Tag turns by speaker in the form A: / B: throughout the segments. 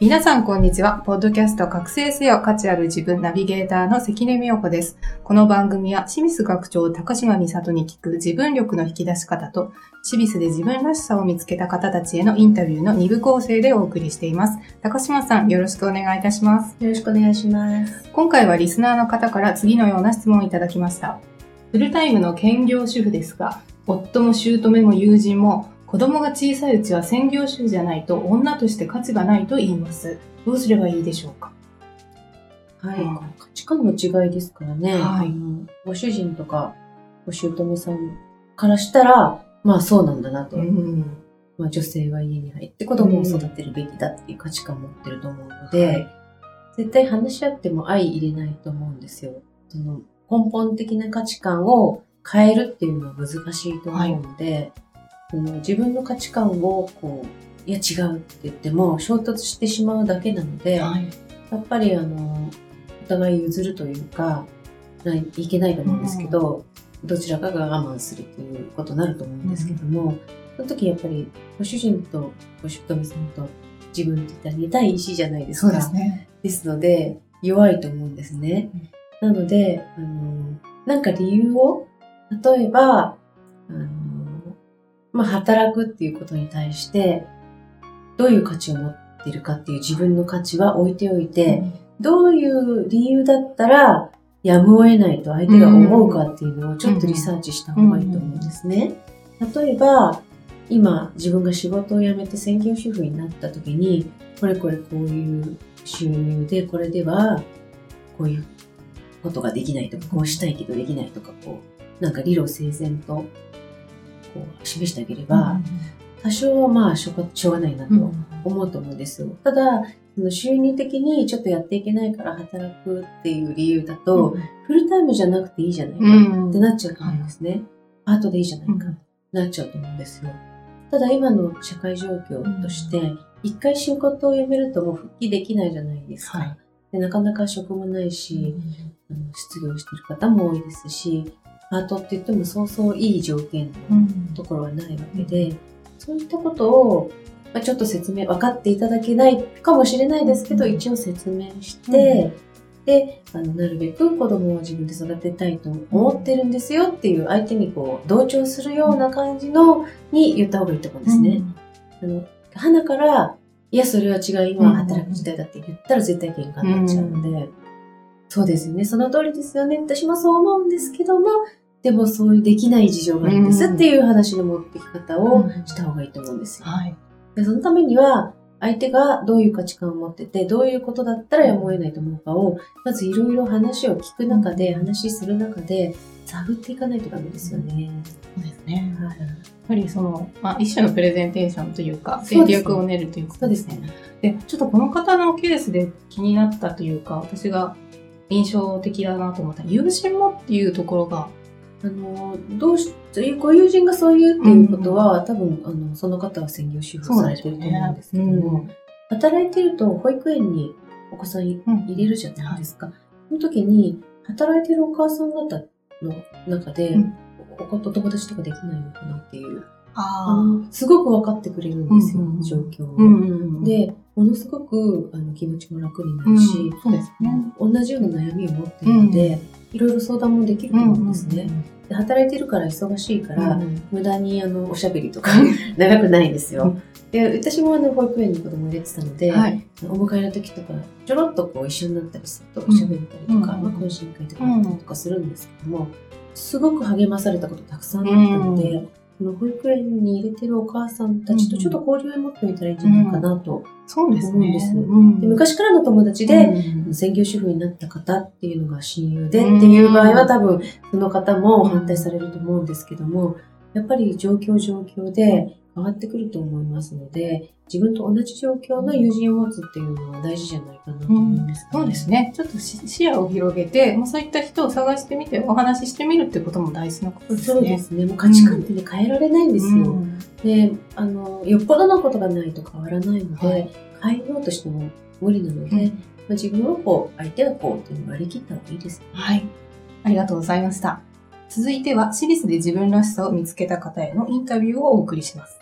A: 皆さん、こんにちは。ポッドキャスト覚醒せよ価値ある自分ナビゲーターの関根美代子です。この番組は、清水学長高島美里に聞く自分力の引き出し方と、シビスで自分らしさを見つけた方たちへのインタビューの2部構成でお送りしています。高島さん、よろしくお願いいたします。
B: よろしくお願いします。
A: 今回はリスナーの方から次のような質問をいただきました。フルタイムの兼業主婦ですが、夫も姑も友人も子供が小さいうちは専業主婦じゃないと女として価値がないと言います。どうすればいいでしょうか？
B: はい、
A: うん
B: 価値観の違いですからね。
A: はい
B: ご主人とかご姑さんからしたら、まあそうなんだなと。
A: ん。
B: まあ女性は家に入って子供を育てるべきだっていう価値観を持ってると思うので、
A: はい
B: 絶対話し合っても相入れないと思うんですよ。その根本的な価値観を変えるっていうのは難しいと思うので、その自分の価値観をこう、いや違うって言っても衝突してしまうだけなので、
A: はい。
B: やっぱりあの、お互い譲るというか、ないいけないと思うんですけど、どちらかが我慢するということになると思うんですけども、その時やっぱりご主人とご姑さんと自分って言ったら似たい石じゃないですか。
A: そうですね。
B: ですので、弱いと思うんですね。なので、あの、なんか理由を、例えば、あの、まあ、働くっていうことに対して、どういう価値を持っているかっていう自分の価値は置いておいて、どういう理由だったら、やむを得ないと相手が思うかっていうのをちょっとリサーチした方がいいと思うんですね。例えば、今自分が仕事を辞めて専業主婦になった時に、これこれこういう収入で、これではこういうことができないとか、こうしたいけどできないとか、こう、なんか理路整然とこう示してあげれば、多少はまあしょうがしょうがないなと
A: うん
B: 思うと思うんですよ。ただ、その収入的にちょっとやっていけないから働くっていう理由だと、フルタイムじゃなくていいじゃないか
A: うん
B: ってなっちゃうと思うんですね。パートでいいじゃないかってなっちゃうと思うんですよ。ただ今の社会状況として、一回仕事を辞めるともう復帰できないじゃないですか。
A: はい
B: でなかなか職もないし、あの失業してる方も多いですし、パートって言ってもそうそういい条件のところはないわけで、そういったことを、まあ、ちょっと説明、分かっていただけないかもしれないですけど、
A: うん。
B: 一応説明して、で、あの、なるべく子供を自分で育てたいと思ってるんですよっていう相手にこう、同調するような感じのに言った方がいいと思うんですね。あの、花から、いや、それは違う、今は働く時代だって言ったら絶対喧嘩になっちゃうので、そうですよね、その通りですよね、私もそう思うんですけども、でもそういうできない事情があるんですっていう話の持ってき方をした方がいいと思うんですよ。
A: はい。
B: でそのためには、相手がどういう価値観を持ってて、どういうことだったらやむを得ないと思うかを、まずいろいろ話を聞く中で、話する中で、探っていかないとダメですよね。
A: そうですね。
B: はい
A: やっぱりその、まあ、一種のプレゼンテーションというか、戦略を練るということ
B: ですね。
A: で、ちょっとこの方のケースで気になったというか、私が印象的だなと思った友人もっていうところが、
B: あの、どうし、ご友人がそう言うっていうことは、多分、あの、その方は専業主婦されてると思うんですけども、働いてると保育園にお子さんい
A: うん
B: 入れるじゃないですか。その時に、働いてるお母さん方の中で、
A: うん。
B: お子と友達とかできないのかなっていう、あすごく分かってくれるんですよ、
A: うんうんうん。
B: 状況を。
A: うんうんうん、
B: で、ものすごくあの気持ちも楽にな
A: うん、
B: るし、
A: そうですね。
B: 同じような悩みを持ってるので、いろいろ相談もできると思うんですね。で働いてるから忙しいから、無駄にあのおしゃべりとか 長くないんですよ。で私もあの保育園に子供入れてたので、
A: はい。
B: お迎えの時とかちょろっとこう一緒になったりすると喋ったりとか、
A: うん
B: まあ、懇親会とかやったりとかするんですけども、すごく励まされたことたくさんあったので、その保育園に入れてるお母さんたちとちょっと交流を持ってみたらいいんじゃないかなと。
A: そうです
B: です。
A: うん。
B: で昔からの友達で、
A: うん。
B: 専業主婦になった方っていうのが親友でっていう場合は多分その方も反対されると思うんですけども、やっぱり状況状況で変わってくると思いますので、自分と同じ状況の友人を持つっていうのは大事じゃないかなと思います、
A: そうです。ね。ちょっとし視野を広げて、まあ、そういった人を探してみて、お話ししてみるってことも大事なことですね。
B: そうですね。もう価値観ってね、変えられないんですよ。
A: うん
B: で、あの、よっぽどのことがないと変わらないので、
A: はい
B: 変えようとしても無理なので、
A: うん
B: まあ、自分はこう、相手はこうっていうのを割り切った方がいいですね。
A: はい。ありがとうございました。続いては、私立で自分らしさを見つけた方へのインタビューをお送りします。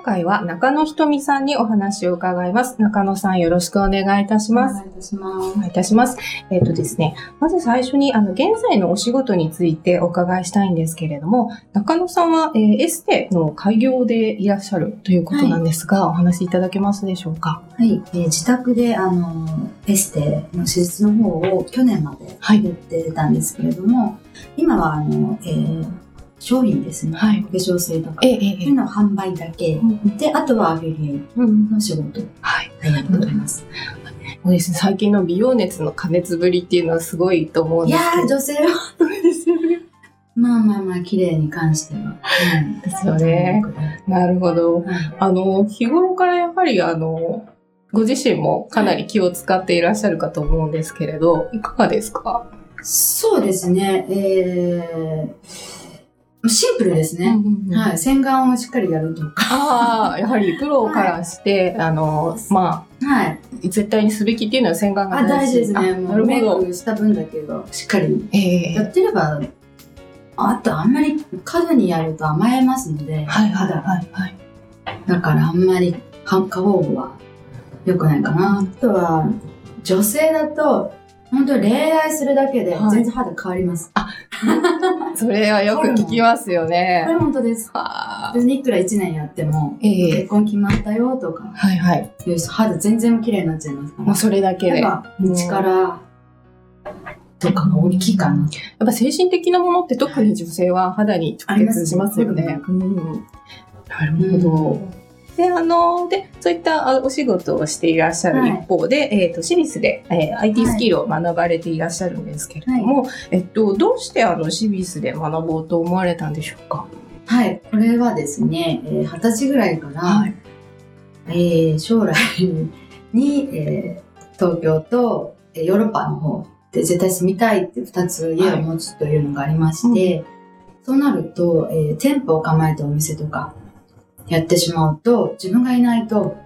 A: 回は中野ひとみさんにお話を伺います。中野さんよろしくお願いいたします。
C: お願いいたします
A: お。願いいたします。えっ、とですね、まず最初に、あの、現在のお仕事についてお伺いしたいんですけれども、中野さんは、えーエステの開業でいらっしゃるということなんですが、お話しいただけますでしょうか？
C: はい、えー自宅であのエステの手術の方を去年まで
A: はい
C: やってたんですけれども、今はあの、えー商品ですね、
A: はい
C: 化粧水とか、
A: ええ、え
C: そういうのを販売だけ、で、あとはアフィリエイ
A: うん
C: トの仕事を
A: はい。
C: やっております。
A: そうですね、最近の美容熱の加熱ぶりっていうのはすごいと思うん
C: いや
A: ですけど。
C: ー、女性は、
A: そうですよね。
C: まあまあまあ、綺麗に関しては。はい
A: ですよね。なるほど。
C: はい
A: あの、日頃からやはりあの、ご自身もかなり気を使っていらっしゃるかと思うんですけれど、いかがですか？
C: そうですね、えーシンプルですね。はい、洗顔をしっかりやるとか。
A: ああ、やはりプロからして、あの、ま
C: はい。
A: あ、絶対にすべきっていうのは洗顔が
C: あ、大事です
A: あ
C: ね。もうメイ。クした分だけど、しっかり
A: ええ
C: やってれば、あとあんまり過度にやると甘えますので、
A: はいはい
C: 肌
A: はいはい。
C: だからあんまり過保護は良くないかな。あとは、女性だと、本当に恋愛するだけで
A: はい
C: 全然肌変わります。
A: それはよく聞きますよ
C: こ
A: ね
C: れ。本当です。
A: はあ
C: 別にいくら1年やっても、
A: ええ
C: 結婚決まったよとか、
A: はいはい。
C: 肌全然綺麗になっちゃいますから。
A: もうそれだけで。
C: 力とかが大きいかな。
A: やっぱ精神的なものって特に女性は肌に直結しますよね。うん、なるほど。で、あの、で、そういったあお仕事をしていらっしゃる一方で、えっ、と、私立で、えー IT スキルを学ばれていらっしゃるんですけれども、えっと、どうしてあの、私立で学ぼうと思われたんでしょうか？
C: はい、これはですね、えー二十歳ぐらいから、
A: い。
C: えー将来に、えー東京とえーヨーロッパの方で絶対住みたいって2つ家を持つというのがありまして、そうなると、えー店舗を構えたお店とかやってしまうと自分がいないと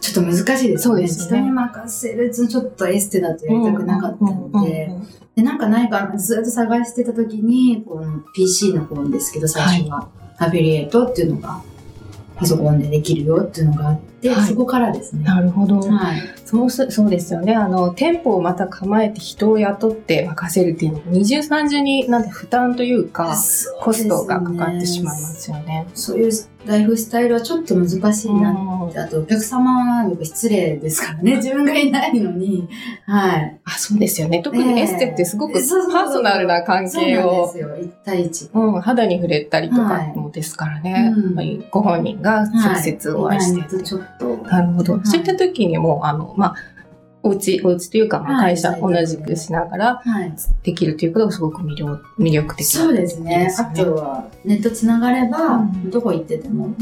C: ちょっと難しいですよね。
A: そうですね。
C: 人に任せるとちょっとエステだとやりたくなかったので、で、なんかないかなずっと探してた時に、この PC の方ですけど、最初は、アフィリエイトっていうのが、パソコンでできるよっていうのがあって、
A: はい
C: そこからですね。
A: なるほど。
C: はい。
A: そうす、そうですよね。あの、店舗をまた構えて人を雇って任せるっていうのも二重三重になんて負担というか、コストがかかってしまいますよね。
C: そういうライフスタイルはちょっと難しいな
A: うん
C: って。あと、お客様は失礼ですからね。自分がいないのに。はい。
A: あ、そうですよね。特にエステってすごくパーソナルな関
C: そう
A: 係を
C: なんですよ。一対一。
A: うん、肌に触れたりとか
C: はい
A: もですからね、
C: うん
A: やっぱりご本人が直接お会いして、
C: はい。な
A: るほど、
C: はい
A: そういった時にもあの、まあ、お家、お家というか、まあ、
C: はい
A: 会社同じくしながら
C: はい。
A: できるということがすごく魅力魅力的
C: そうですね。あとは、ネットつながれば、
A: うん
C: どこ行ってても、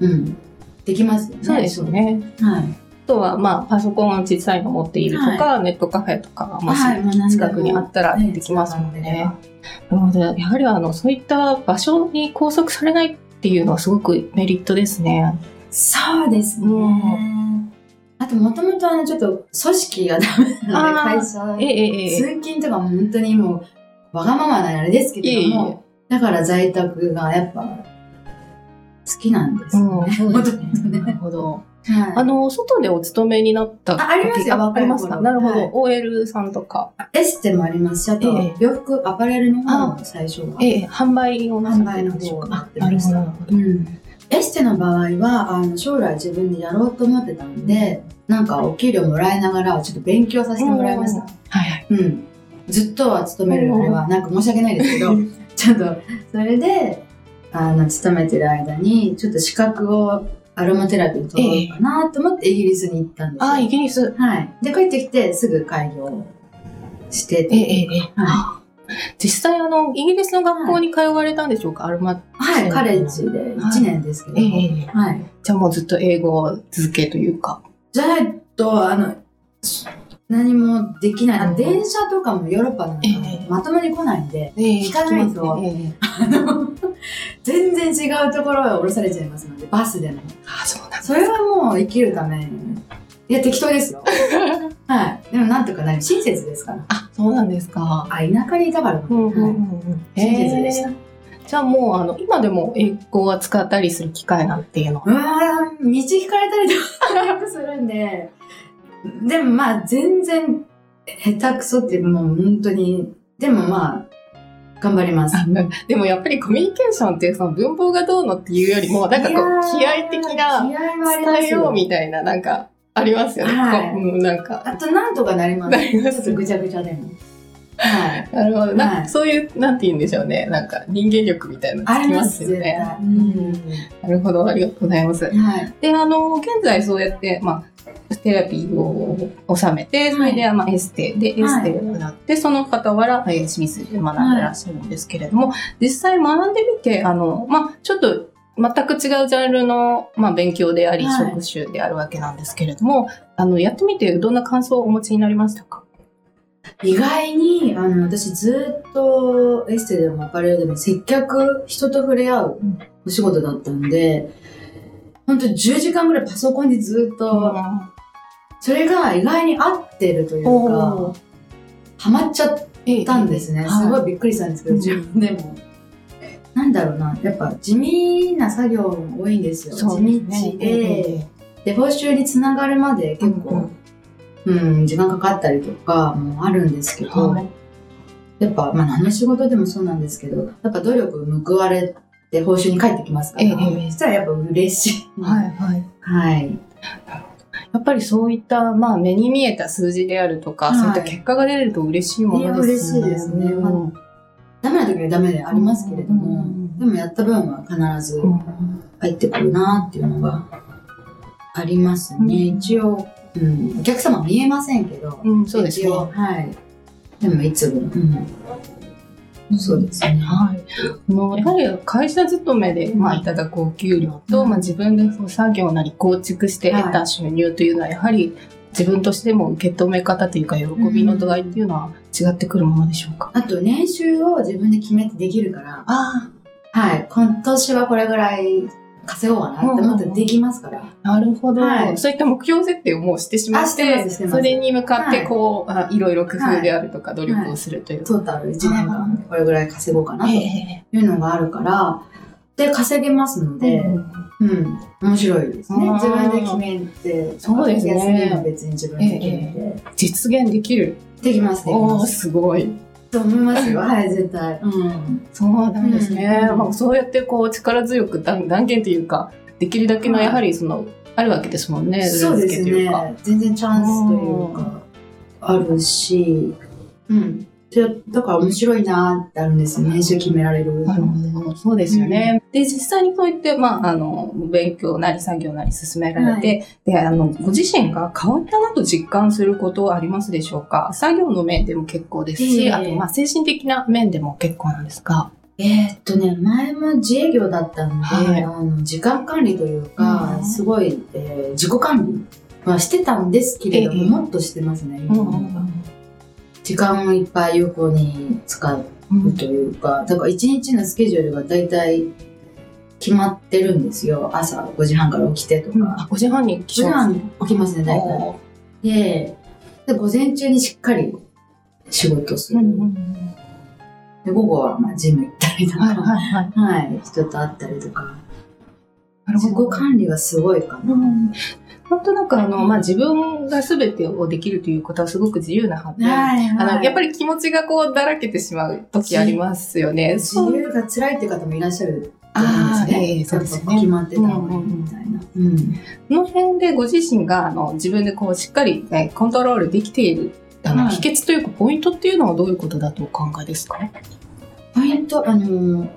C: うん、できますよね。
A: そうですよ。ね。
C: はい。
A: あとは、まあ、パソコンを小さいの持っているとか、ネットカフェとか、もし
C: はいもう何でも
A: 近くにあったらできますもんね。なので、やはりあの、そういった場所に拘束されないっていうのはすごくメリットですね。
C: そうですね。
A: うん
C: あと、もともとあの、ちょっと、組織がダメなので、会社。
A: ええええ
C: 通勤とかも本当にもう、わがままなあれですけれども、
A: いえ
C: だから在宅がやっぱ、好きなんですよね。
A: そうですね
C: 元々。
A: なるほど。
C: はい
A: あの、外でお勤めになった時
C: あありますよ
A: あありますか？なるほど。
C: はい
A: OL さんとか、
C: エステもありますし、あと
A: ええ、
C: 洋服、アパレルの方も最初は。
A: ええ、販売をなさってるんでしょうか。あ、なるほど。なるほど
C: うん。エステの場合は、あの、将来自分でやろうと思ってたんで、なんかお給料もらいながら、ちょっと勉強させてもらいました。
A: はいはい。
C: うん。ずっとは勤めるあれは、なんか申し訳ないですけど、ちょっと、それで、あの、勤めてる間に、ちょっと資格をアロマテラピー取ろうかなと思ってイギリスに行ったんですよ。
A: あ、イギリス。
C: はい。で、帰ってきて、すぐ開業してて、
A: ええ、ええ、ええ。
C: は
A: 実際、あの、イギリスの学校に通われたんでしょうか、アルマ。
C: はい、カレッジで1年ですけど、
A: ええ、ええ。
C: はい。
A: じゃあもうずっと英語続けというか。
C: じゃないと、あの、何もできない。電車とかもヨーロッパなんか
A: ええ
C: まともに来ないんで、
A: ええ
C: 聞かないと
A: ええ。
C: あの、全然違うところへ降ろされちゃいますので、バスでも。
A: あ、そうなんだ。
C: それはもう生きるため、いや、適当ですよ。はい。でもなんとかなり、親切ですから。
A: あ、そうなんですか。
C: あ、田舎にいたから。
A: うんうんうん。
C: 親切でした。
A: ええじゃあもう、あの、今でも英語は使ったりする機会なんていうの？は。
C: うわー道引かれたりとかよくするんで、でもまあ全然下手くそってもう本当に、でもまあ、頑張ります。
A: でもやっぱりコミュニケーションってその文法がどうのっていうよりも、なんかこう、気合的な伝えよう
C: よ。
A: みたいな、なんか、ありますよね。
C: はい
A: なんか。
C: あとなんとかなります。ちょっとぐちゃぐちゃでも。はい。
A: なるほど。なん
C: はい
A: かそういう、なんて言うんでしょうね。なんか人間力みたいなのつきま
C: ありますす、
A: よね。うんなるほど。ありがとうございます。
C: はい。
A: で、あの、現在そうやって、まあ、テラピーを収めて、それで、まあ、エステで、エステをやって、その傍ら、えー、清水で学んでらっしゃるんですけれども、実際学んでみて、あの、まあ、ちょっと、全く違うジャンルの、まあ、勉強であり、
C: はい。
A: 職種であるわけなんですけれども、あの、やってみて、どんな感想をお持ちになりましたか？
C: 意外に、あの、私ずっとエステでもアパレルでも接客、人と触れ合うお仕事だったんで、本当に10時間ぐらいパソコンにずっと、それが意外に合ってるという
A: お
C: か、ハマっちゃったんですね。
A: はい。
C: すごいびっくりしたんですけど、
A: うん。
C: 自分でも。なんだろうな、やっぱ地味な作業も多いんですよ。
A: そう
C: 地道で、で、報酬につながるまで結構、うん、時間かかったりとかもあるんですけど、
A: はい
C: やっぱ、まあ何の仕事でもそうなんですけど、やっぱ努力報われて報酬に返ってきますから、
A: ええええ
C: そしたらやっぱ嬉しい。
A: はい、はい。
C: はい。
A: やっぱりそういった、まあ、目に見えた数字であるとか、
C: はい
A: そういった結果が出ると嬉しいものですよね。
C: いや嬉しいですね
A: うん
C: まダメな時はダメでありますけれども、
A: うん
C: でもやった分は必ず
A: うん
C: 入ってくるなっていうのがありますね。
A: うん
C: 一応、うん、お客様見えませんけど、
A: うん、そうですね。
C: はい。でもいつも、うん、そうですね。
A: はい。あのやはり会社勤めで、まあ、いただくお給料と、
C: うん
A: まあ、自分でその作業なり構築して得た収入というのは、やはり自分としても受け止め方というか、喜びの度合いっていうのは違ってくるものでしょうか？
C: あと年収を自分で決めてできるから、
A: あ
C: はい、今年はこれぐらい稼ごうかなって思ってできますから。
A: あ、なるほど、
C: はい。
A: そういった目標設定をもうしてしまっ
C: てま
A: て、それに向かってこう、あいろいろ工夫であるとか努力をするという。
C: トータル1年間でこれぐらい稼ごうかなとい
A: え。
C: うのがあるから、で、稼げますので、
A: えうん
C: うん、面白いですね。自分で決めて、
A: そうですね
C: 休みも別に自分で決めて、
A: 実現できる。
C: できます、できます。
A: すごい。
C: と思いますよ。はい、絶対。うん。
A: そうなんですね。
C: うん
A: まあ、そうやってこう力強く断断言というか、できるだけの
C: はい
A: やはりその、あるわけですもんね。
C: そうです。ね。全然チャンスというか、あるし、うん。でだから面白いなってあるんですよ。年収決められる。
A: そうですよね。で、実際にそう言って、まあ、あの、勉強なり作業なり進められて、で、あの、ご自身が変わったなと実感することはありますでしょうか？作業の面でも結構ですし、
C: ええ。
A: あと、まあ、精神的な面でも結構なんですが。
C: えーっとね、前も自営業だったんで、
A: はい。
C: あの時間管理というか、
A: うん。
C: すごい、えー自己管理はしてたんですけれども、
A: ええ。
C: もっとしてますね、今。の方が時間をいっぱい有効に使うというか、だから一日のスケジュールが大体決まってるんですよ。朝5時半から起きてとか。
A: あ5時半に起
C: 5時半
A: 床すね
C: 起きますね、大体。で、で午前中にしっかり仕事する。
A: うんうんうん
C: で午後はまあジム行ったりとか、
A: はいはいはい。
C: はい、人と会ったりとか。自己管理がすごいかな。
A: うん本当なんかあの、まあ、自分が全てをできるということはすごく自由な反面、
C: はい
A: あの、やっぱ
C: り
A: り気持ちがこうだらけてしまう時ありますよね。
C: 自由が辛いっていう方もいらっしゃる
A: ああ、
C: ですね。
A: ええそうです
C: やっぱ決
A: ね。
C: まってた方がいいみたいな。うん。
A: この辺でご自身があの自分でこうしっかり、ね、コントロールできているあの、
C: はい
A: 秘訣というかポイントっていうのはどういうことだとお考えですか？
C: ポイント、あの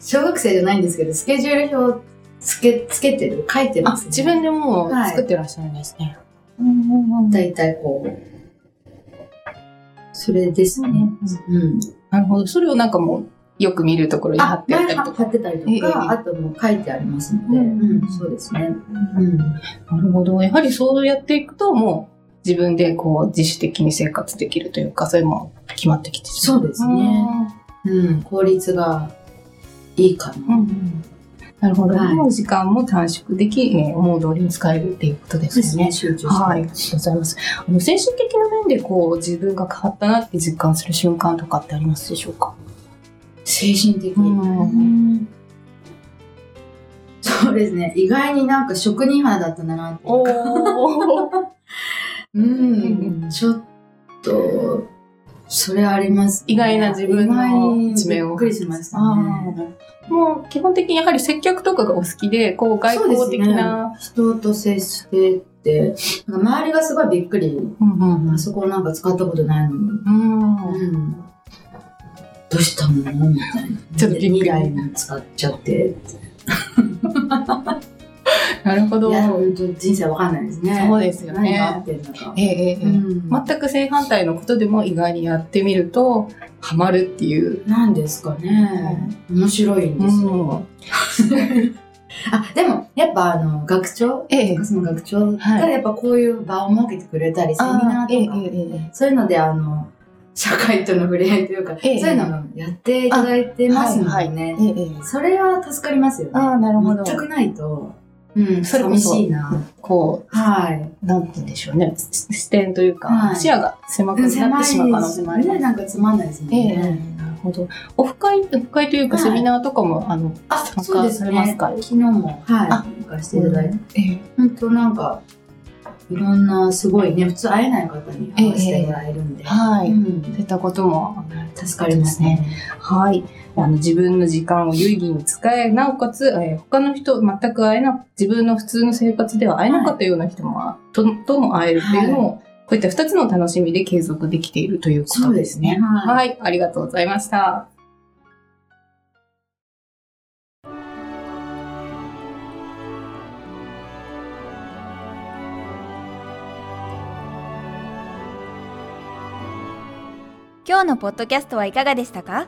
C: 小学生じゃないんですけど、スケジュール表つけ、つけてる、書いて
A: あ
C: ます、
A: 自分でもう
C: はい
A: 作ってらっしゃるんですね。
C: だいたいこう、それですね。うん。
A: なるほど。それをなんかもうよく見るところに貼ってあったりとか。
C: ってたりとか、
A: ええ
C: あともう書いてありますので、
A: うん
C: うん、そうですね。うん。
A: なるほど。やはりそうやっていくともう自分でこう自主的に生活できるというか、それも決まってきて
C: そうですね。うん、効率がいいかな。
A: うんうんなるほど。
C: はい
A: 時間も短縮でき、えー思う通りに使えるっていうことですよね。
C: 集中して。
A: はい、ありがとうございます。あの、精神的な面でこう、自分が変わったなって実感する瞬間とかってありますでしょうか？
C: 精神的に。そうですね。意外になんか職人肌だったんだなって。
A: おー。
C: うん、ちょっと、それあります、
A: 意外な自分の一面を
C: びっくりしました
A: あ
C: ね。
A: ーもう基本的にやはり接客とかがお好きで、こう外交的な。
C: 人と接してって、なんか周りがすごいびっくり、
A: うんうん
C: あそこなんか使ったことないのに、
A: うん。
C: うん、どうしたの？みたいな。
A: ちょっと
C: 未来に使っちゃって。
A: なるほど。
C: 人生わかんないですね。
A: そうですよね
C: 何があってんだか。
A: えええ
C: うん
A: 全く正反対のことでも意外にやってみると、ハマるっていう。
C: なんですかね。面白いんですよ。あ、でも、やっぱあの、学長、
A: ええ
C: その学長が
A: はい
C: やっぱこういう場を設けてくれたり、セミナーとか、
A: え
C: そういうので、あの、社会との触れ合いというか、
A: ええ
C: そういうのもやっていただいてますのでね、
A: ええええ
C: それは助かりますよね。
A: ああ、なるほど。
C: 全くないと、うん、
A: それこそ
C: 寂しいな。
A: こ
C: はい。
A: う、なんて言うんでしょうね。視視点というか、
C: はい
A: 視野が狭くなってしまう可能性もあります
C: ね。なんかつまんないですもん
A: ええ
C: ね。
A: なるほど。オフ会、オフ会というか
C: はい
A: セミナーとかも、あの、
C: あ、
A: 参加。されますか？
C: 昨日も、はい、
A: あ
C: 参加していただいて。
A: ええ
C: 本当なんか、いろんなすごいね、普通会えない方に会わせてもらえるんで。
A: はい。
C: うん
A: そういったことも
C: 助かりますね。
A: はい。あの、自分の時間を有意義に使え、なおかつ、えー他の人、全く会えな、自分の普通の生活では会えなかったような人も、ととも会えるっていうのも、こういった二つの楽しみで継続できているということですね。
C: すねはい
A: はい。ありがとうございました。
D: 今日のポッドキャストはいかがでしたか？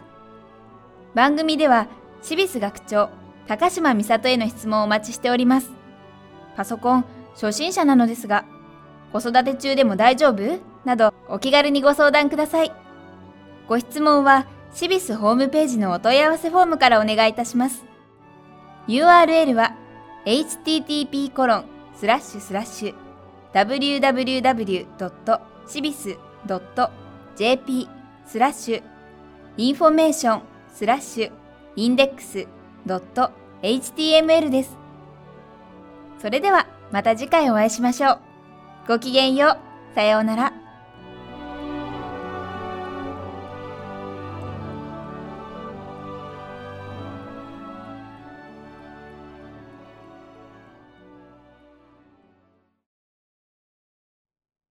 D: 番組では、シビス学長、高島美里への質問をお待ちしております。パソコン、初心者なのですが、子育て中でも大丈夫？など、お気軽にご相談ください。ご質問は、シビスホームページのお問い合わせフォームからお願いいたします。URL は、http コロンスラッシュスラッシュ www.cibis.jp スラッシュインフォメーションスラッシュ index .html です。それではまた次回お会いしましょう。ごきげんよう。さようなら。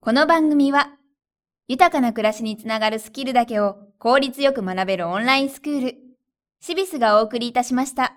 D: この番組は豊かな暮らしにつながるスキルだけを効率よく学べるオンラインスクールシビスがお送りいたしました。